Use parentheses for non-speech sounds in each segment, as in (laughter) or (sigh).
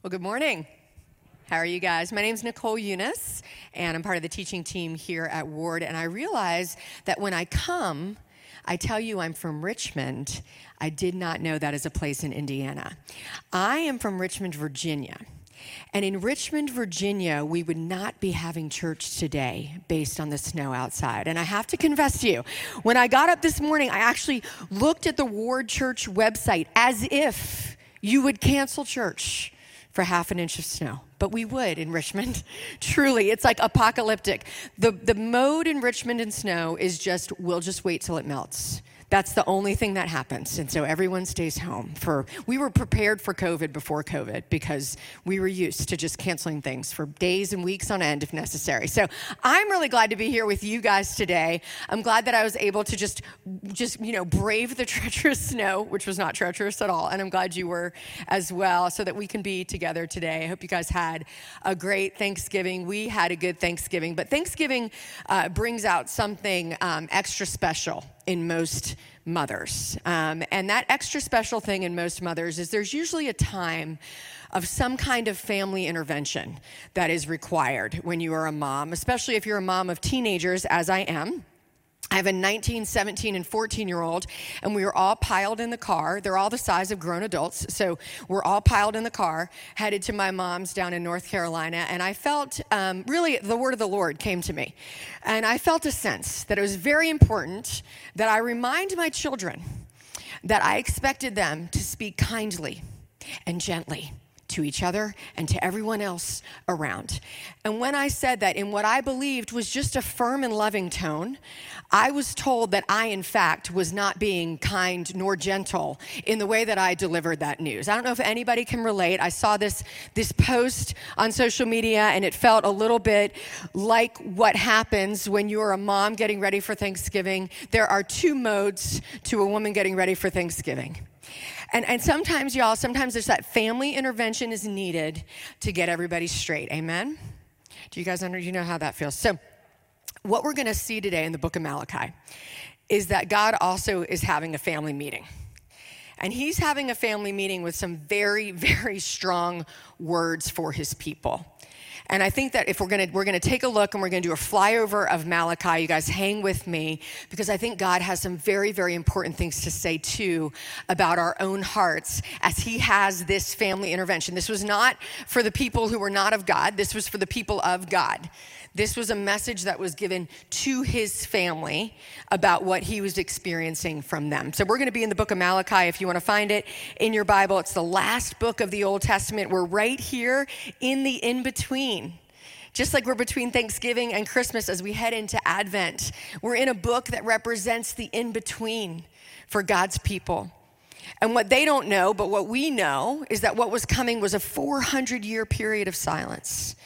Well, good morning. How are you guys? My name is Nicole Unice, and I'm part of the teaching team here at Ward. And I realize that when I come, I tell you I'm from Richmond. I did not know that is a place in Indiana. I am from Richmond, Virginia. And in Richmond, Virginia, we would not be having church today based on the snow outside. And I have to confess to you, when I got up this morning, I actually looked at the Ward Church website as if you would cancel church for half an inch of snow. But we would in Richmond. (laughs) Truly, it's like apocalyptic. The, the mode in Richmond in snow is just, we'll just wait till it melts. That's the only thing that happens. And so everyone stays home for we were prepared for COVID before COVID because we were used to just canceling things for days and weeks on end if necessary. So I'm really glad to be here with you guys today. I'm glad that I was able to just just you know brave the (laughs) treacherous snow, which was not treacherous at all. And I'm glad you were as well, so that we can be together today. I hope you guys had a great Thanksgiving. We had a good Thanksgiving, but Thanksgiving uh, brings out something um, extra special in most mothers. Um, and that extra special thing in most mothers is there's usually a time of some kind of family intervention that is required when you are a mom, especially if you're a mom of teenagers, as I am. I have a 19, 17, and 14 year old, and we were all piled in the car. They're all the size of grown adults. So we're all piled in the car, headed to my mom's down in North Carolina. And I felt um, really the word of the Lord came to me. And I felt a sense that it was very important that I remind my children that I expected them to speak kindly and gently to each other and to everyone else around. And when I said that in what I believed was just a firm and loving tone, I was told that I, in fact, was not being kind nor gentle in the way that I delivered that news. I don't know if anybody can relate. I saw this, this post on social media and it felt a little bit like what happens when you're a mom getting ready for Thanksgiving. There are two modes to a woman getting ready for Thanksgiving. And, and sometimes, y'all, sometimes there's that family intervention is needed to get everybody straight. Amen? Do you guys under, you know how that feels? So, what we're going to see today in the book of Malachi is that God also is having a family meeting. And he's having a family meeting with some very, (laughs) very strong words for his people. And I think that if we're gonna we're gonna take a look and we're gonna do a flyover of Malachi, you guys hang with me because I think God has some very, very important things to say too about our own hearts as He has this family intervention. This was not for the people who were not of God, this was for the people of God. This was a message that was given to his family about what he was experiencing from them. So we're going to be in the book of Malachi if you want to find it in your Bible. It's the last book of the Old Testament. We're right here in the in between. Just like we're between Thanksgiving and Christmas as we head into Advent, we're in a book that represents the in between for God's people. And what they don't know, but what we know, is that what was coming was a 400 year period of silence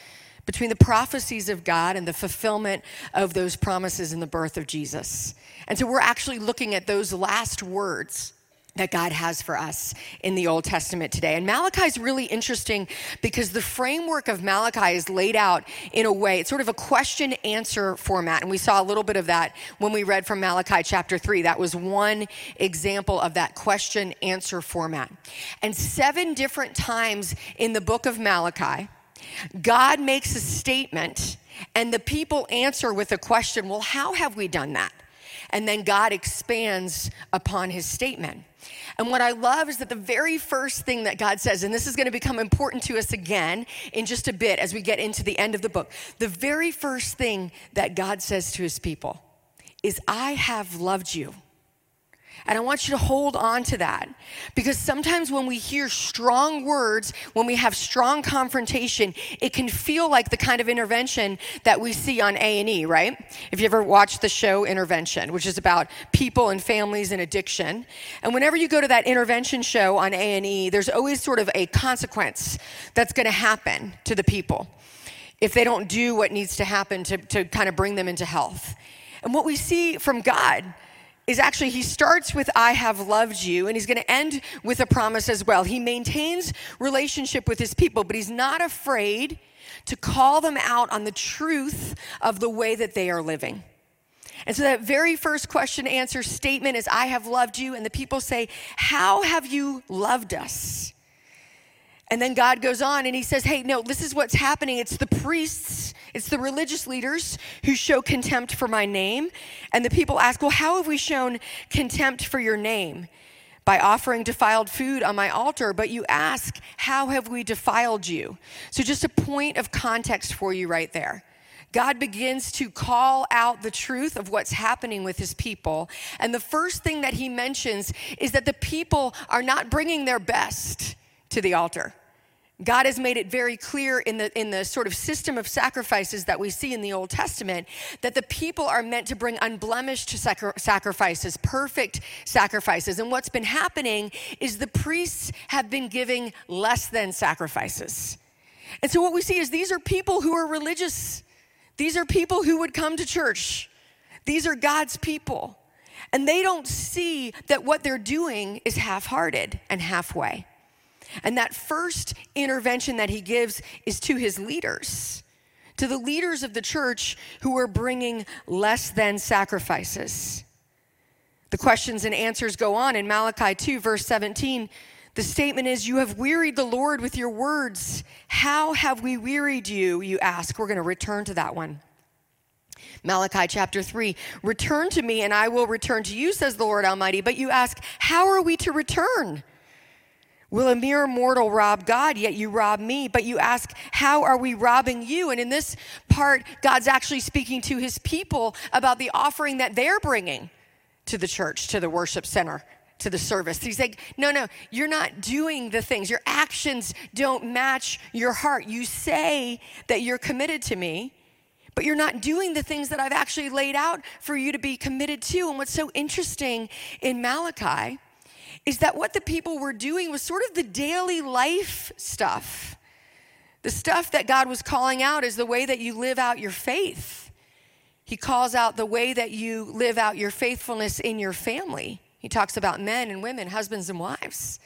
between the prophecies of God and the fulfillment of those promises in the birth of Jesus. And so we're actually looking at those last words that God has for us in the Old Testament today. And Malachi is really interesting because the framework of Malachi is laid out in a way, it's sort of a question answer format. And we saw a little bit of that when we read from Malachi chapter 3. That was one example of that question answer format. And seven different times in the book of Malachi, God makes a statement, and the people answer with a question Well, how have we done that? And then God expands upon his statement. And what I love is that the very first thing that God says, and this is going to become important to us again in just a bit as we get into the end of the book, the very first thing that God says to his people is, I have loved you. And I want you to hold on to that because sometimes when we hear strong words, when we have strong confrontation, it can feel like the kind of intervention that we see on A&E, right? If you ever watched the show Intervention, which is about people and families and addiction. And whenever you go to that intervention show on A&E, there's always sort of a consequence that's going to happen to the people if they don't do what needs to happen to, to kind of bring them into health. And what we see from God is actually he starts with I have loved you and he's going to end with a promise as well. He maintains relationship with his people, but he's not afraid to call them out on the truth of the way that they are living. And so that very first question answer statement is I have loved you and the people say, "How have you loved us?" And then God goes on and he says, Hey, no, this is what's happening. It's the priests, it's the religious leaders who show contempt for my name. And the people ask, Well, how have we shown contempt for your name? By offering defiled food on my altar. But you ask, How have we defiled you? So, just a point of context for you right there. God begins to call out the truth of what's happening with his people. And the first thing that he mentions is that the people are not bringing their best to the altar. God has made it very clear in the, in the sort of system of sacrifices that we see in the Old Testament that the people are meant to bring unblemished sacri- sacrifices, perfect sacrifices. And what's been happening is the priests have been giving less than sacrifices. And so what we see is these are people who are religious, these are people who would come to church, these are God's people. And they don't see that what they're doing is half hearted and halfway. And that first intervention that he gives is to his leaders, to the leaders of the church who are bringing less than sacrifices. The questions and answers go on in Malachi 2, verse 17. The statement is, You have wearied the Lord with your words. How have we wearied you? You ask. We're going to return to that one. Malachi chapter 3 Return to me, and I will return to you, says the Lord Almighty. But you ask, How are we to return? Will a mere mortal rob God? Yet you rob me. But you ask, How are we robbing you? And in this part, God's actually speaking to his people about the offering that they're bringing to the church, to the worship center, to the service. He's like, No, no, you're not doing the things. Your actions don't match your heart. You say that you're committed to me, but you're not doing the things that I've actually laid out for you to be committed to. And what's so interesting in Malachi is that what the people were doing was sort of the daily life stuff. The stuff that God was calling out is the way that you live out your faith. He calls out the way that you live out your faithfulness in your family. He talks about men and women, husbands and wives.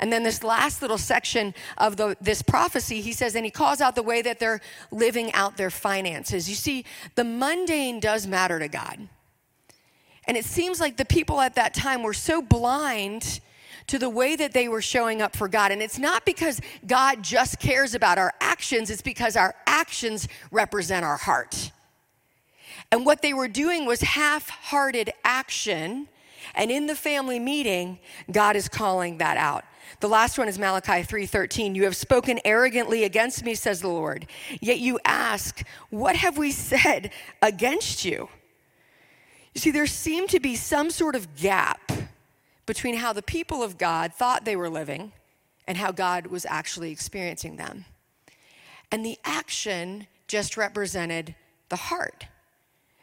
And then this last little section of the, this prophecy, he says, and he calls out the way that they're living out their finances. You see, the mundane does matter to God. And it seems like the people at that time were so blind to the way that they were showing up for God. And it's not because God just cares about our actions, it's because our actions represent our heart. And what they were doing was half hearted action. And in the family meeting, God is calling that out. The last one is Malachi 3:13. You have spoken arrogantly against me, says the Lord. Yet you ask, what have we said against you? You see, there seemed to be some sort of gap between how the people of God thought they were living and how God was actually experiencing them. And the action just represented the heart.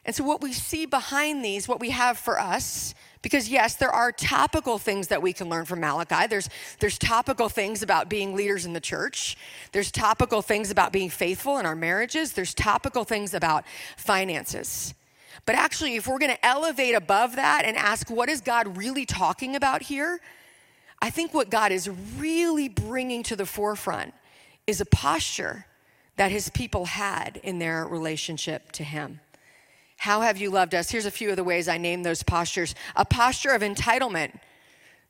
And so, what we see behind these, what we have for us, because yes, there are topical things that we can learn from Malachi. There's, there's topical things about being leaders in the church. There's topical things about being faithful in our marriages. There's topical things about finances. But actually, if we're going to elevate above that and ask, what is God really talking about here? I think what God is really bringing to the forefront is a posture that his people had in their relationship to him. How have you loved us? Here's a few of the ways I name those postures a posture of entitlement.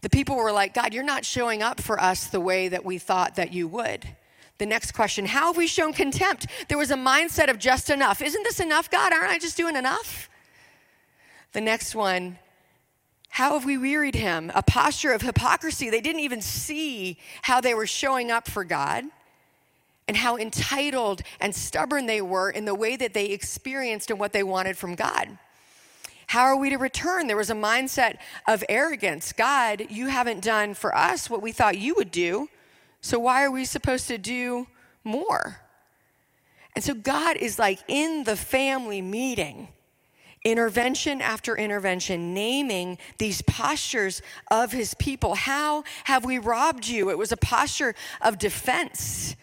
The people were like, God, you're not showing up for us the way that we thought that you would. The next question How have we shown contempt? There was a mindset of just enough. Isn't this enough, God? Aren't I just doing enough? The next one How have we wearied him? A posture of hypocrisy. They didn't even see how they were showing up for God and how entitled and stubborn they were in the way that they experienced and what they wanted from God. How are we to return? There was a mindset of arrogance. God, you haven't done for us what we thought you would do. So why are we supposed to do more? And so God is like in the family meeting, intervention after intervention, naming these postures of his people. How have we robbed you? It was a posture of defense.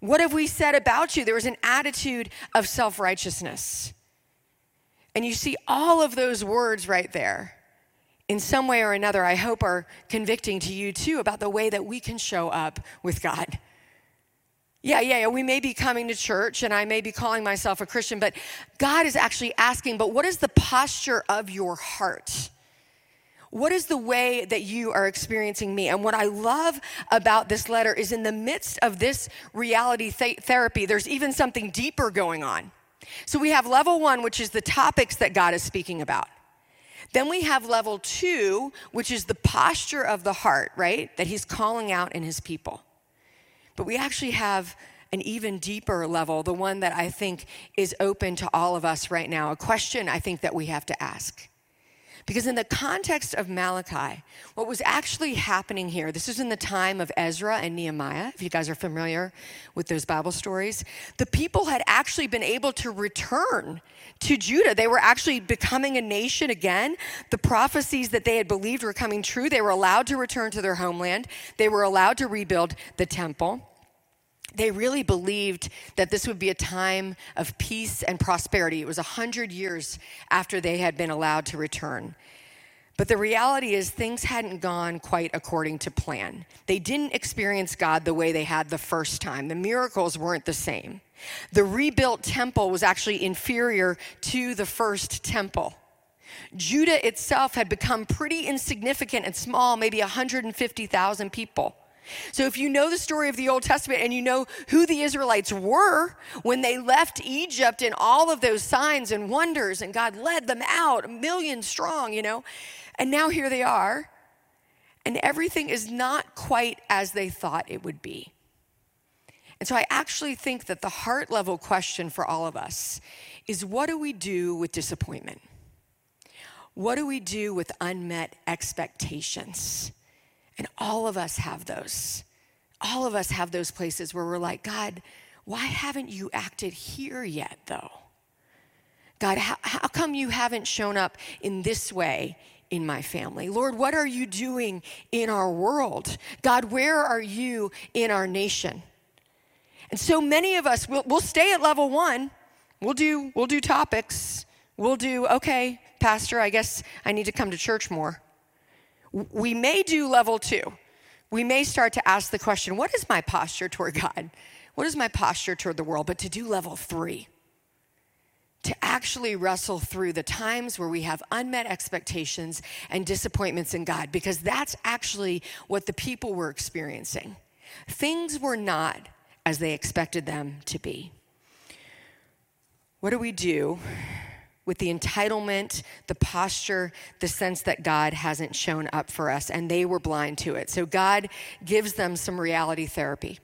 What have we said about you? There was an attitude of self righteousness. And you see all of those words right there in some way or another, I hope are convicting to you too about the way that we can show up with God. Yeah, yeah, yeah, we may be coming to church and I may be calling myself a Christian, but God is actually asking, but what is the posture of your heart? What is the way that you are experiencing me? And what I love about this letter is in the midst of this reality th- therapy, there's even something deeper going on. So we have level one, which is the topics that God is speaking about. Then we have level two, which is the posture of the heart, right? That he's calling out in his people. But we actually have an even deeper level, the one that I think is open to all of us right now, a question I think that we have to ask. Because in the context of Malachi, what was actually happening here, this is in the time of Ezra and Nehemiah, if you guys are familiar with those Bible stories, the people had actually been able to return to Judah. They were actually becoming a nation again. The prophecies that they had believed were coming true. They were allowed to return to their homeland, they were allowed to rebuild the temple they really believed that this would be a time of peace and prosperity. It was a hundred years after they had been allowed to return. But the reality is, things hadn't gone quite according to plan. They didn't experience God the way they had the first time. The miracles weren't the same. The rebuilt temple was actually inferior to the first temple. Judah itself had become pretty insignificant and small, maybe 150,000 people. So, if you know the story of the Old Testament and you know who the Israelites were when they left Egypt and all of those signs and wonders, and God led them out, a million strong, you know, and now here they are, and everything is not quite as they thought it would be. And so, I actually think that the heart level question for all of us is what do we do with disappointment? What do we do with unmet expectations? And all of us have those. All of us have those places where we're like, God, why haven't you acted here yet, though? God, how, how come you haven't shown up in this way in my family? Lord, what are you doing in our world? God, where are you in our nation? And so many of us will we'll stay at level one. We'll do, we'll do topics. We'll do, okay, Pastor, I guess I need to come to church more. We may do level two. We may start to ask the question what is my posture toward God? What is my posture toward the world? But to do level three, to actually wrestle through the times where we have unmet expectations and disappointments in God, because that's actually what the people were experiencing. Things were not as they expected them to be. What do we do with the entitlement, the posture, the sense that God hasn't shown up for us, and they were blind to it. So God gives them some reality therapy.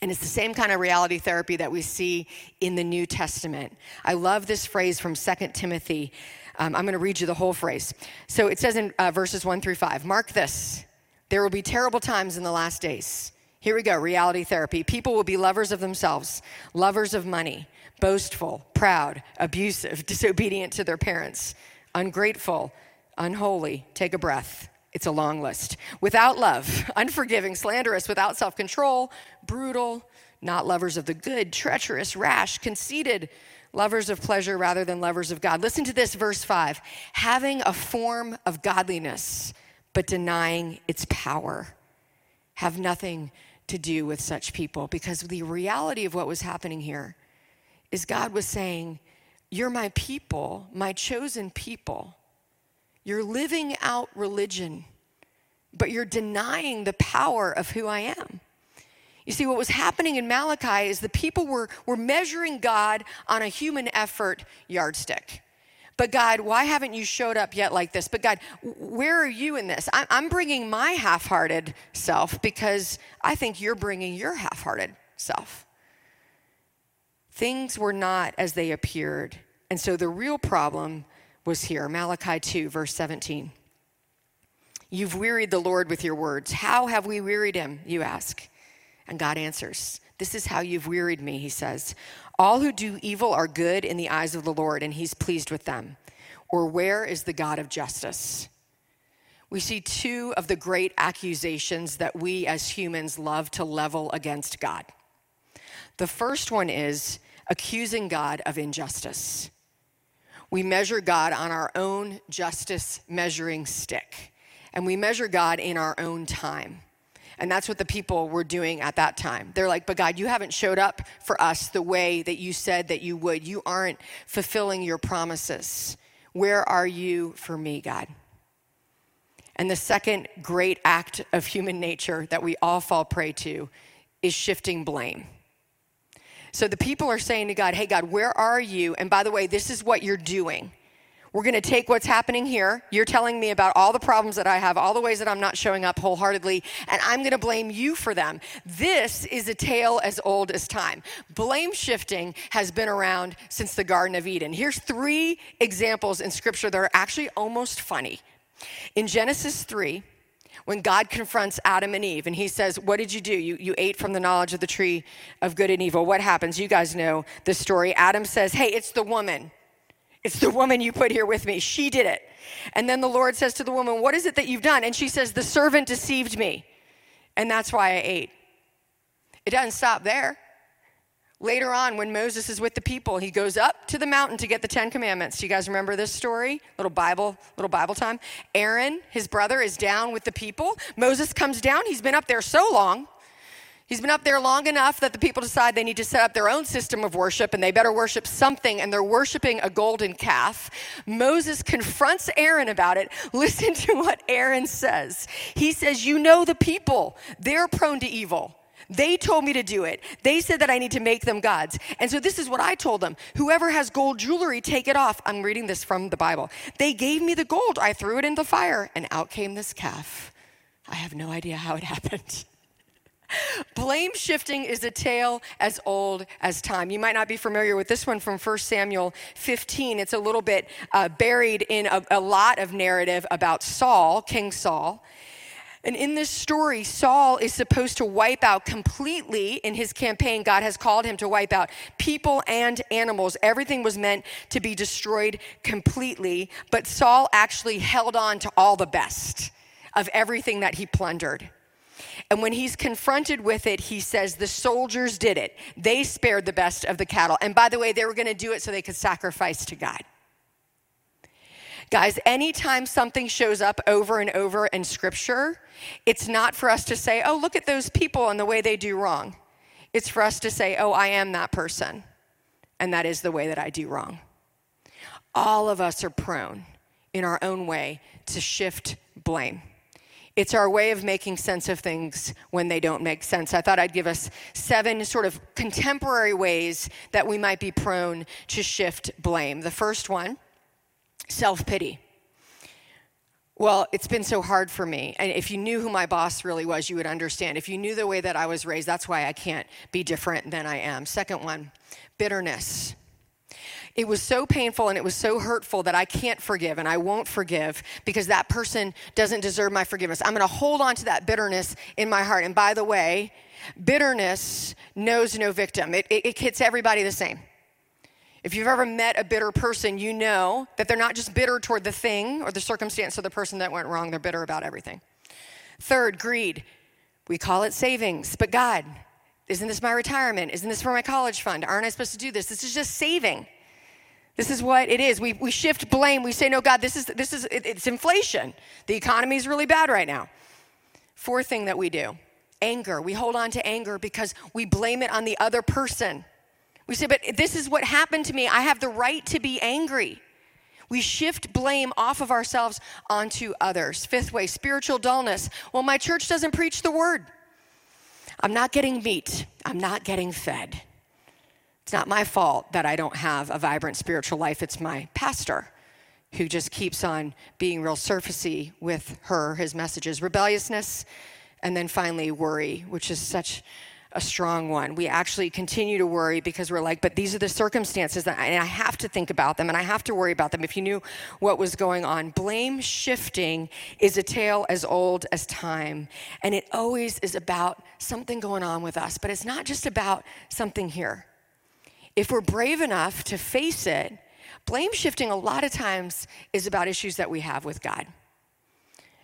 And it's the same kind of reality therapy that we see in the New Testament. I love this phrase from 2 Timothy. Um, I'm going to read you the whole phrase. So it says in uh, verses 1 through 5 Mark this, there will be terrible times in the last days. Here we go reality therapy. People will be lovers of themselves, lovers of money boastful, proud, abusive, (laughs) disobedient to their parents, ungrateful, unholy. Take a breath. It's a long list. Without love, (laughs) unforgiving, slanderous, without self control, brutal, not lovers of the good, treacherous, rash, conceited, lovers of pleasure rather than lovers of God. Listen to this, verse 5 having a form of godliness, but denying its power. Have nothing to do with such people because the reality of what was happening here is God was saying, You're my people, my chosen people. You're living out religion, but you're denying the power of who I am. You see, what was happening in Malachi is the people were, were measuring God on a human effort yardstick. But God, why haven't you showed up yet like this? But God, where are you in this? I'm bringing my half hearted self because I think you're bringing your half hearted self. Things were not as they appeared. And so the real problem was here Malachi 2, verse 17. You've wearied the Lord with your words. How have we wearied him, you ask? And God answers, This is how you've wearied me, he says. All who do evil are good in the eyes of the Lord, and he's pleased with them. Or where is the God of justice? We see two of the great accusations that we as humans love to level against God. The first one is accusing God of injustice. We measure God on our own justice measuring stick, and we measure God in our own time. And that's what the people were doing at that time. They're like, but God, you haven't showed up for us the way that you said that you would. You aren't fulfilling your promises. Where are you for me, God? And the second great act of human nature that we all fall prey to is shifting blame. So the people are saying to God, Hey, God, where are you? And by the way, this is what you're doing. We're going to take what's happening here. You're telling me about all the problems that I have, all the ways that I'm not showing up wholeheartedly, and I'm going to blame you for them. This is a tale as old as time. Blame shifting has been around since the Garden of Eden. Here's three examples in Scripture that are actually almost funny. In Genesis 3, when God confronts Adam and Eve and he says, What did you do? You, you ate from the knowledge of the tree of good and evil. What happens? You guys know the story. Adam says, Hey, it's the woman. It's the woman you put here with me. She did it. And then the Lord says to the woman, What is it that you've done? And she says, The servant deceived me. And that's why I ate. It doesn't stop there. Later on, when Moses is with the people, he goes up to the mountain to get the Ten Commandments. Do you guys remember this story? Little Bible, little Bible time. Aaron, his brother, is down with the people. Moses comes down. He's been up there so long. He's been up there long enough that the people decide they need to set up their own system of worship and they better worship something, and they're worshiping a golden calf. Moses confronts Aaron about it. (laughs) Listen to what Aaron says. He says, You know the people, they're prone to evil. They told me to do it. They said that I need to make them gods. And so this is what I told them whoever has gold jewelry, take it off. I'm reading this from the Bible. They gave me the gold. I threw it in the fire, and out came this calf. I have no idea how it (laughs) happened. Blame shifting is a tale as old as time. You might not be familiar with this one from 1 Samuel 15. It's a little bit uh, buried in a, a lot of narrative about Saul, King Saul. And in this story, Saul is supposed to wipe out completely in his campaign. God has called him to wipe out people and animals. Everything was meant to be destroyed completely, but Saul actually held on to all the best of everything that he plundered. And when he's confronted with it, he says, The soldiers did it. They spared the best of the cattle. And by the way, they were going to do it so they could sacrifice to God. Guys, anytime something shows up over and over in scripture, it's not for us to say, oh, look at those people and the way they do wrong. It's for us to say, oh, I am that person, and that is the way that I do wrong. All of us are prone in our own way to shift blame. It's our way of making sense of things when they don't make sense. I thought I'd give us seven sort of contemporary ways that we might be prone to shift blame. The first one self pity. Well, it's been so hard for me. And if you knew who my boss really was, you would understand. If you knew the way that I was raised, that's why I can't be different than I am. Second one, bitterness. It was so painful and it was so hurtful that I can't forgive and I won't forgive because that person doesn't deserve my forgiveness. I'm going to hold on to that bitterness in my heart. And by the way, bitterness knows no victim, it, it, it hits everybody the same. If you've ever met a bitter person, you know that they're not just bitter toward the thing or the circumstance of the person that went wrong, they're bitter about everything. Third, greed. We call it savings, but God, isn't this my retirement? Isn't this for my college fund? Aren't I supposed to do this? This is just saving. This is what it is. We, we shift blame. We say, no, God, this is, this is it, it's inflation. The economy is really bad right now. Fourth thing that we do anger. We hold on to anger because we blame it on the other person. We say, but this is what happened to me. I have the right to be angry. We shift blame off of ourselves onto others. Fifth way, spiritual dullness. Well, my church doesn't preach the word. I'm not getting meat. I'm not getting fed. It's not my fault that I don't have a vibrant spiritual life. It's my pastor who just keeps on being real surfacey with her, his messages. Rebelliousness, and then finally, worry, which is such a strong one. We actually continue to worry because we're like, but these are the circumstances and I have to think about them and I have to worry about them. If you knew what was going on, blame shifting is a tale as old as time. And it always is about something going on with us, but it's not just about something here. If we're brave enough to face it, blame shifting a lot of times is about issues that we have with God.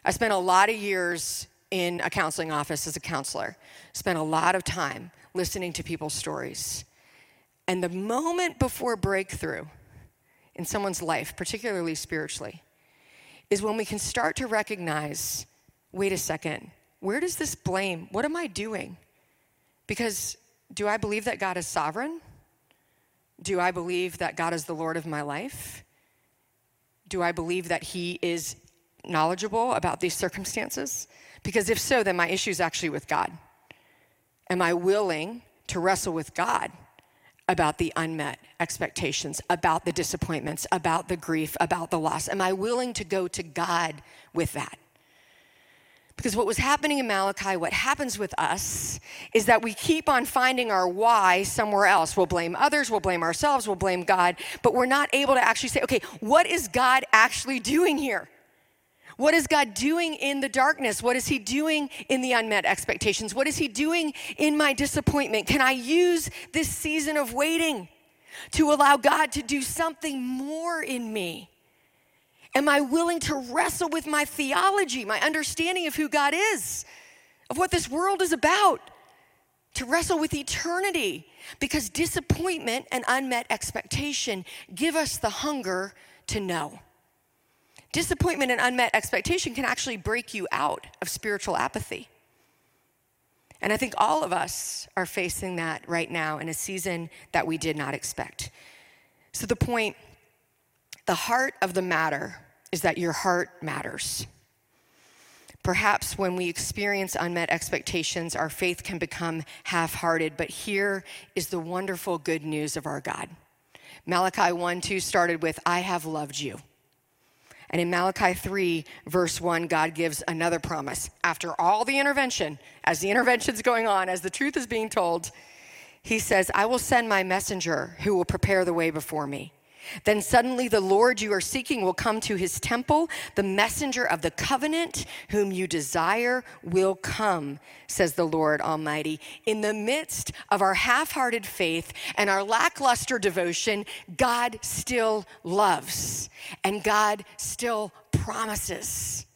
I spent a lot of years in a counseling office as a counselor, spent a lot of time listening to people's stories. And the moment before breakthrough in someone's life, particularly spiritually, is when we can start to recognize wait a second, where does this blame? What am I doing? Because do I believe that God is sovereign? Do I believe that God is the Lord of my life? Do I believe that He is knowledgeable about these circumstances? Because if so, then my issue is actually with God. Am I willing to wrestle with God about the unmet expectations, about the disappointments, about the grief, about the loss? Am I willing to go to God with that? Because what was happening in Malachi, what happens with us, is that we keep on finding our why somewhere else. We'll blame others, we'll blame ourselves, we'll blame God, but we're not able to actually say, okay, what is God actually doing here? What is God doing in the darkness? What is He doing in the unmet expectations? What is He doing in my disappointment? Can I use this season of waiting to allow God to do something more in me? Am I willing to wrestle with my theology, my understanding of who God is, of what this world is about, to wrestle with eternity? Because disappointment and unmet expectation give us the hunger to know. Disappointment and unmet expectation can actually break you out of spiritual apathy. And I think all of us are facing that right now in a season that we did not expect. So, the point, the heart of the matter is that your heart matters. Perhaps when we experience unmet expectations, our faith can become half hearted, but here is the wonderful good news of our God. Malachi 1 2 started with, I have loved you. And in Malachi 3, verse 1, God gives another promise. After all the intervention, as the intervention's going on, as the truth is being told, he says, I will send my messenger who will prepare the way before me. Then suddenly the Lord you are seeking will come to his temple. The messenger of the covenant whom you desire will come, says the Lord Almighty. In the midst of our half hearted faith and our lackluster devotion, God still loves and God still promises.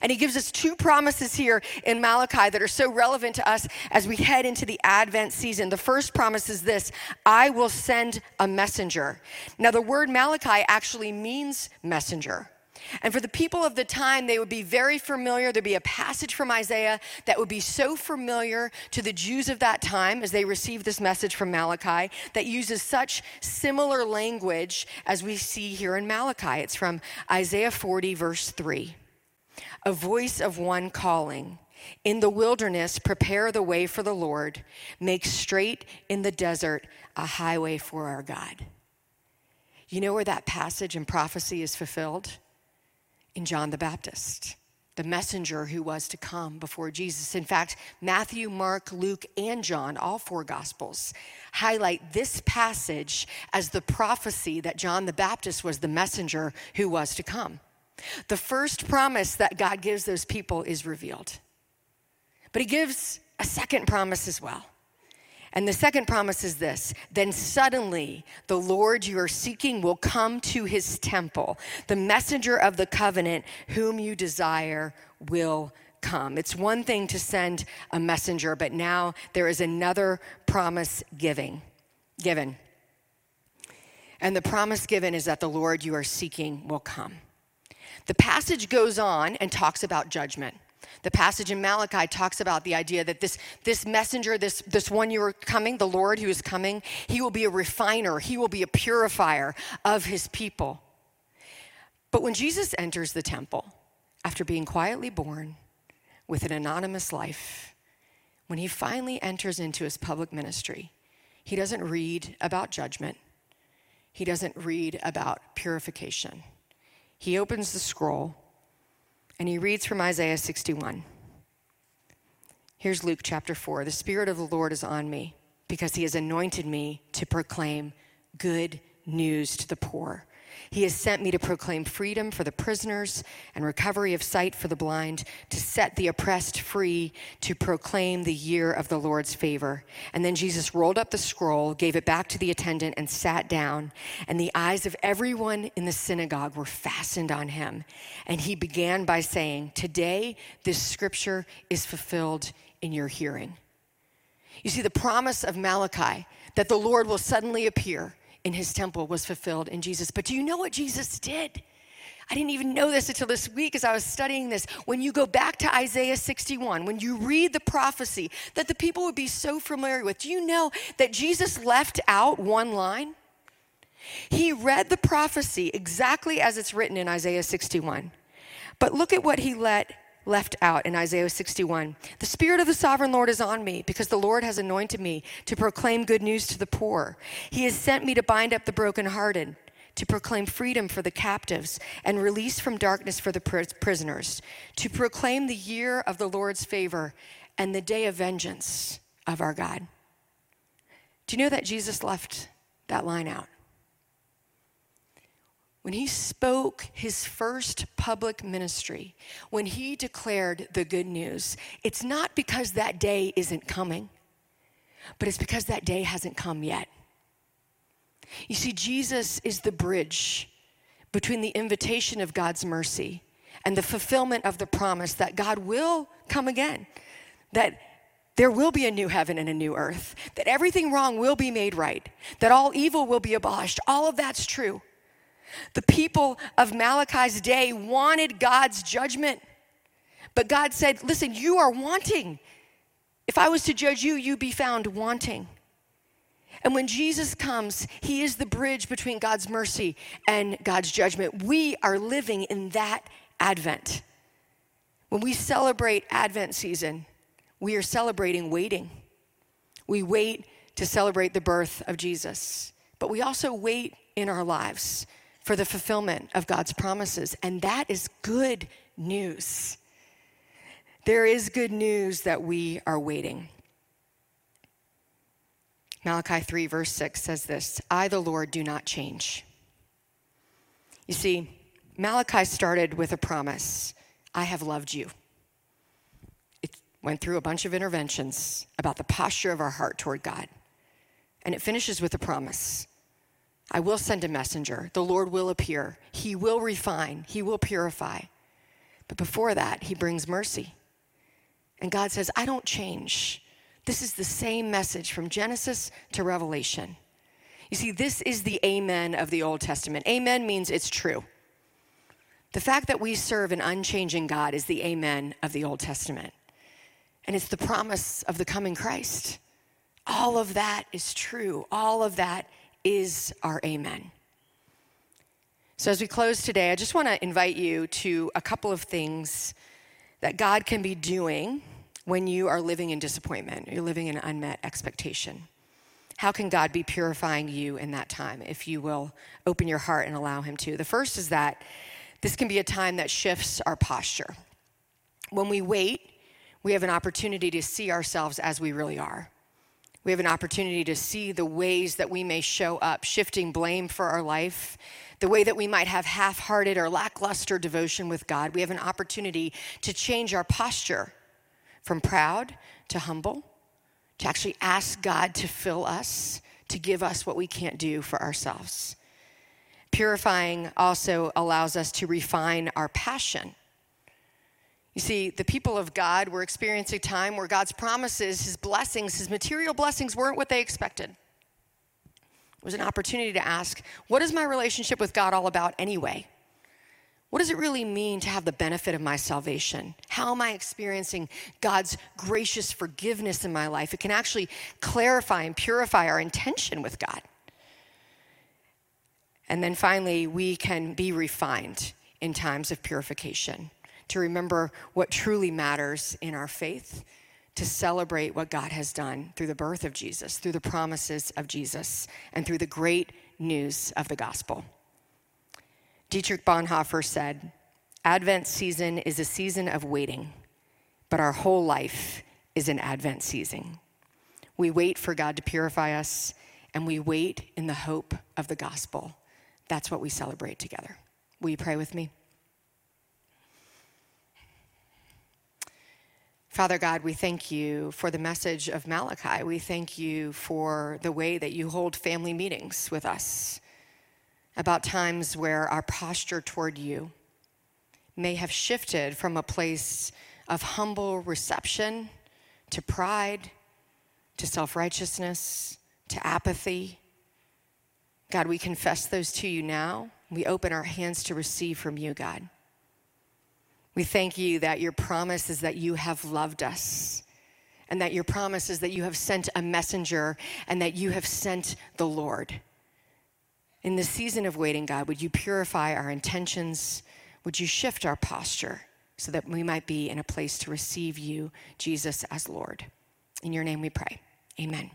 And he gives us two promises here in Malachi that are so relevant to us as we head into the Advent season. The first promise is this I will send a messenger. Now, the word Malachi actually means messenger. And for the people of the time, they would be very familiar. There'd be a passage from Isaiah that would be so familiar to the Jews of that time as they received this message from Malachi that uses such similar language as we see here in Malachi. It's from Isaiah 40, verse 3 a voice of one calling. In the wilderness, prepare the way for the Lord. Make straight in the desert a highway for our God. You know where that passage in prophecy is fulfilled? In John the Baptist, the messenger who was to come before Jesus. In fact, Matthew, Mark, Luke, and John, all four gospels, highlight this passage as the prophecy that John the Baptist was the messenger who was to come. The first promise that God gives those people is revealed. But he gives a second promise as well. And the second promise is this then suddenly the Lord you are seeking will come to his temple. The messenger of the covenant, whom you desire, will come. It's one thing to send a messenger, but now there is another promise giving, given. And the promise given is that the Lord you are seeking will come. The passage goes on and talks about judgment. The passage in Malachi talks about the idea that this, this messenger, this, this one you are coming, the Lord who is coming, he will be a refiner, he will be a purifier of his people. But when Jesus enters the temple, after being quietly born with an anonymous life, when he finally enters into his public ministry, he doesn't read about judgment, he doesn't read about purification he opens the scroll and he reads from Isaiah 61. Here's Luke chapter 4. The Spirit of the Lord is on me because he has anointed me to proclaim good news to the poor. He has sent me to proclaim freedom for the prisoners and recovery of sight for the blind, to set the oppressed free, to proclaim the year of the Lord's favor. And then Jesus rolled up the scroll, gave it back to the attendant, and sat down. And the eyes of everyone in the synagogue were fastened on him. And he began by saying, Today this scripture is fulfilled in your hearing. You see, the promise of Malachi that the Lord will suddenly appear in his temple was fulfilled in Jesus. But do you know what Jesus did? I didn't even know this until this week as I was studying this. When you go back to Isaiah 61, when you read the prophecy that the people would be so familiar with, do you know that Jesus left out one line? He read the prophecy exactly as it's written in Isaiah 61. But look at what he let left out in Isaiah 61. The Spirit of the sovereign Lord is on me because the Lord has anointed me to proclaim good news to the poor. He has sent me to bind up the brokenhearted, to proclaim freedom for the captives and release from darkness for the prisoners, to proclaim the year of the Lord's favor and the day of vengeance of our God. Do you know that Jesus left that line out? When he spoke his first public ministry, when he declared the good news, it's not because that day isn't coming, but it's because that day hasn't come yet. You see, Jesus is the bridge between the invitation of God's mercy and the fulfillment of the promise that God will come again, that there will be a new heaven and a new earth, that everything wrong will be made right, that all evil will be abolished. All of that's true. The people of Malachi's day wanted God's judgment. But God said, Listen, you are wanting. If I was to judge you, you'd be found wanting. And when Jesus comes, he is the bridge between God's mercy and God's judgment. We are living in that Advent. When we celebrate Advent season, we are celebrating waiting. We wait to celebrate the birth of Jesus, but we also wait in our lives for the fulfillment of God's promises. And that is good news. There is good news that we are waiting. Malachi 3, verse 6 says this I, the Lord, do not change. You see, Malachi started with a promise I have loved you. It went through a bunch of interventions about the posture of our heart toward God. And it finishes with a promise I will send a messenger. The Lord will appear. He will refine. He will purify. But before that, he brings mercy. And God says, I don't change. This is the same message from Genesis to Revelation. You see, this is the amen of the Old Testament. Amen means it's true. The fact that we serve an unchanging God is the amen of the Old Testament. And it's the promise of the coming Christ. All of that is true. All of that is our amen. So, as we close today, I just want to invite you to a couple of things that God can be doing when you are living in disappointment, you're living in unmet expectation. How can God be purifying you in that time if you will open your heart and allow Him to? The first is that this can be a time that shifts our posture. When we wait, we have an opportunity to see ourselves as we really are. We have an opportunity to see the ways that we may show up, shifting blame for our life, the way that we might have half hearted or lackluster devotion with God. We have an opportunity to change our posture from proud to humble, to actually ask God to fill us, to give us what we can't do for ourselves. Purifying also allows us to refine our passion you see, the people of God were experiencing a time where God's promises, his blessings, his material blessings weren't what they expected. It was an opportunity to ask, what is my relationship with God all about anyway? What does it really mean to have the benefit of my salvation? How am I experiencing God's gracious forgiveness in my life? It can actually clarify and purify our intention with God. And then finally, we can be refined in times of purification to remember what truly matters in our faith, to celebrate what God has done through the birth of Jesus, through the promises of Jesus, and through the great news of the gospel. Dietrich Bonhoeffer said, Advent season is a season of waiting, but our whole life is an Advent season. We wait for God to purify us, and we wait in the hope of the gospel. That's what we celebrate together. Will you pray with me? Father God, we thank you for the message of Malachi. We thank you for the way that you hold family meetings with us about times where our posture toward you may have shifted from a place of humble reception to pride, to self righteousness, to apathy. God, we confess those to you now. We open our hands to receive from you, God. We thank you that your promise is that you have loved us and that your promise is that you have sent a messenger and that you have sent the Lord. In this season of waiting, God, would you purify our intentions? Would you shift our posture so that we might be in a place to receive you, Jesus, as Lord? In your name we pray. Amen.